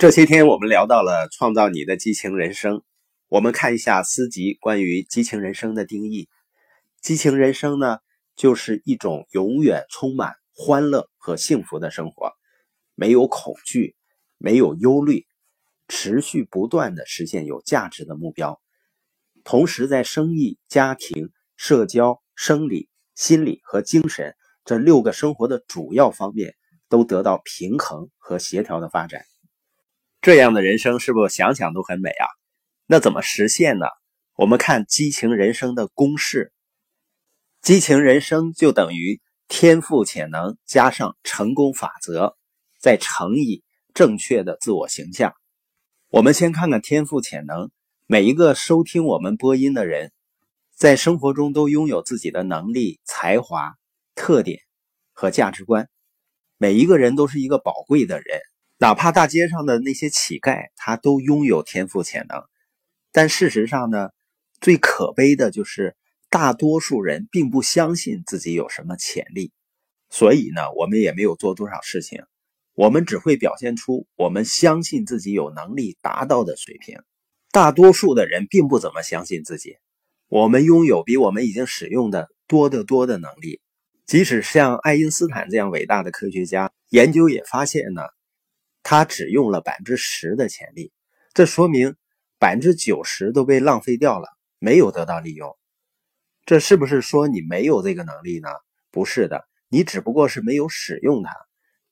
这些天我们聊到了创造你的激情人生，我们看一下思吉关于激情人生的定义。激情人生呢，就是一种永远充满欢乐和幸福的生活，没有恐惧，没有忧虑，持续不断的实现有价值的目标，同时在生意、家庭、社交、生理、心理和精神这六个生活的主要方面都得到平衡和协调的发展。这样的人生是不是想想都很美啊？那怎么实现呢？我们看激情人生的公式：激情人生就等于天赋潜能加上成功法则，再乘以正确的自我形象。我们先看看天赋潜能。每一个收听我们播音的人，在生活中都拥有自己的能力、才华、特点和价值观。每一个人都是一个宝贵的人。哪怕大街上的那些乞丐，他都拥有天赋潜能，但事实上呢，最可悲的就是大多数人并不相信自己有什么潜力，所以呢，我们也没有做多少事情，我们只会表现出我们相信自己有能力达到的水平。大多数的人并不怎么相信自己，我们拥有比我们已经使用的多得多的能力。即使像爱因斯坦这样伟大的科学家，研究也发现呢。他只用了百分之十的潜力，这说明百分之九十都被浪费掉了，没有得到利用。这是不是说你没有这个能力呢？不是的，你只不过是没有使用它。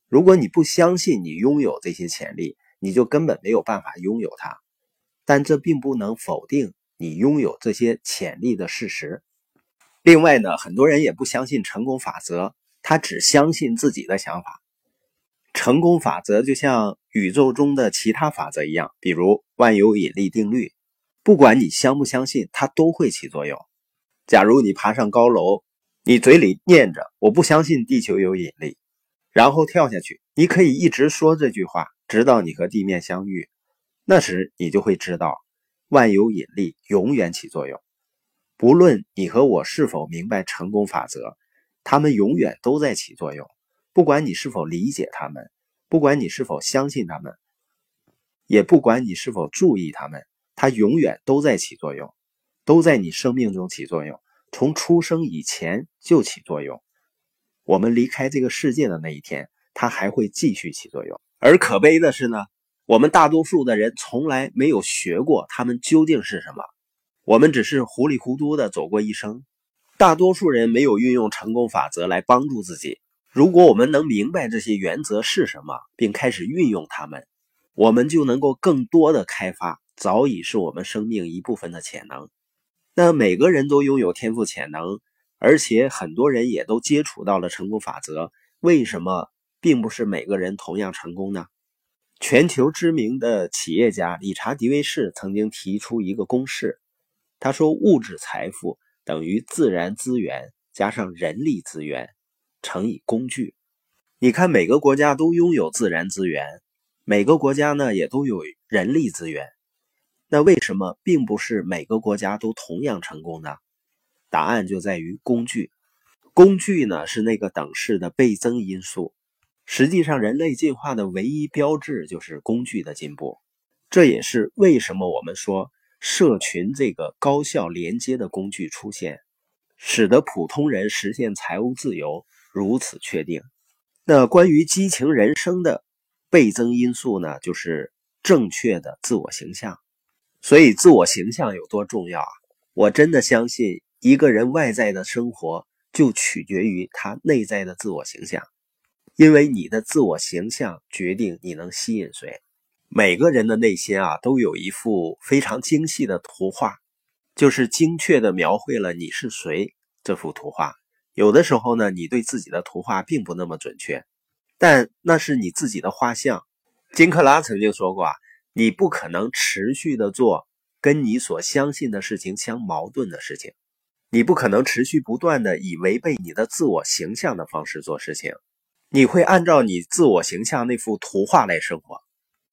如果你不相信你拥有这些潜力，你就根本没有办法拥有它。但这并不能否定你拥有这些潜力的事实。另外呢，很多人也不相信成功法则，他只相信自己的想法。成功法则就像宇宙中的其他法则一样，比如万有引力定律，不管你相不相信，它都会起作用。假如你爬上高楼，你嘴里念着“我不相信地球有引力”，然后跳下去，你可以一直说这句话，直到你和地面相遇。那时你就会知道，万有引力永远起作用。不论你和我是否明白成功法则，它们永远都在起作用。不管你是否理解他们，不管你是否相信他们，也不管你是否注意他们，它永远都在起作用，都在你生命中起作用。从出生以前就起作用，我们离开这个世界的那一天，它还会继续起作用。而可悲的是呢，我们大多数的人从来没有学过他们究竟是什么，我们只是糊里糊涂的走过一生。大多数人没有运用成功法则来帮助自己。如果我们能明白这些原则是什么，并开始运用它们，我们就能够更多的开发早已是我们生命一部分的潜能。那每个人都拥有天赋潜能，而且很多人也都接触到了成功法则。为什么并不是每个人同样成功呢？全球知名的企业家理查·迪维士曾经提出一个公式，他说：“物质财富等于自然资源加上人力资源。”乘以工具，你看每个国家都拥有自然资源，每个国家呢也都有人力资源。那为什么并不是每个国家都同样成功呢？答案就在于工具。工具呢是那个等式的倍增因素。实际上，人类进化的唯一标志就是工具的进步。这也是为什么我们说社群这个高效连接的工具出现，使得普通人实现财务自由。如此确定，那关于激情人生的倍增因素呢？就是正确的自我形象。所以，自我形象有多重要啊？我真的相信，一个人外在的生活就取决于他内在的自我形象，因为你的自我形象决定你能吸引谁。每个人的内心啊，都有一幅非常精细的图画，就是精确的描绘了你是谁这幅图画。有的时候呢，你对自己的图画并不那么准确，但那是你自己的画像。金克拉曾经说过啊，你不可能持续的做跟你所相信的事情相矛盾的事情，你不可能持续不断的以违背你的自我形象的方式做事情，你会按照你自我形象那幅图画来生活。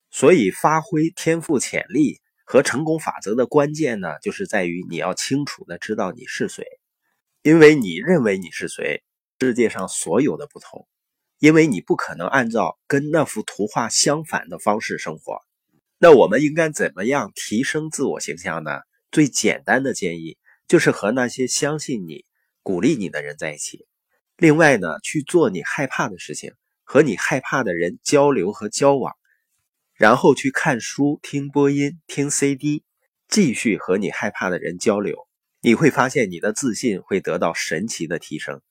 所以，发挥天赋潜力和成功法则的关键呢，就是在于你要清楚的知道你是谁。因为你认为你是谁，世界上所有的不同，因为你不可能按照跟那幅图画相反的方式生活。那我们应该怎么样提升自我形象呢？最简单的建议就是和那些相信你、鼓励你的人在一起。另外呢，去做你害怕的事情，和你害怕的人交流和交往，然后去看书、听播音、听 CD，继续和你害怕的人交流。你会发现你的自信会得到神奇的提升。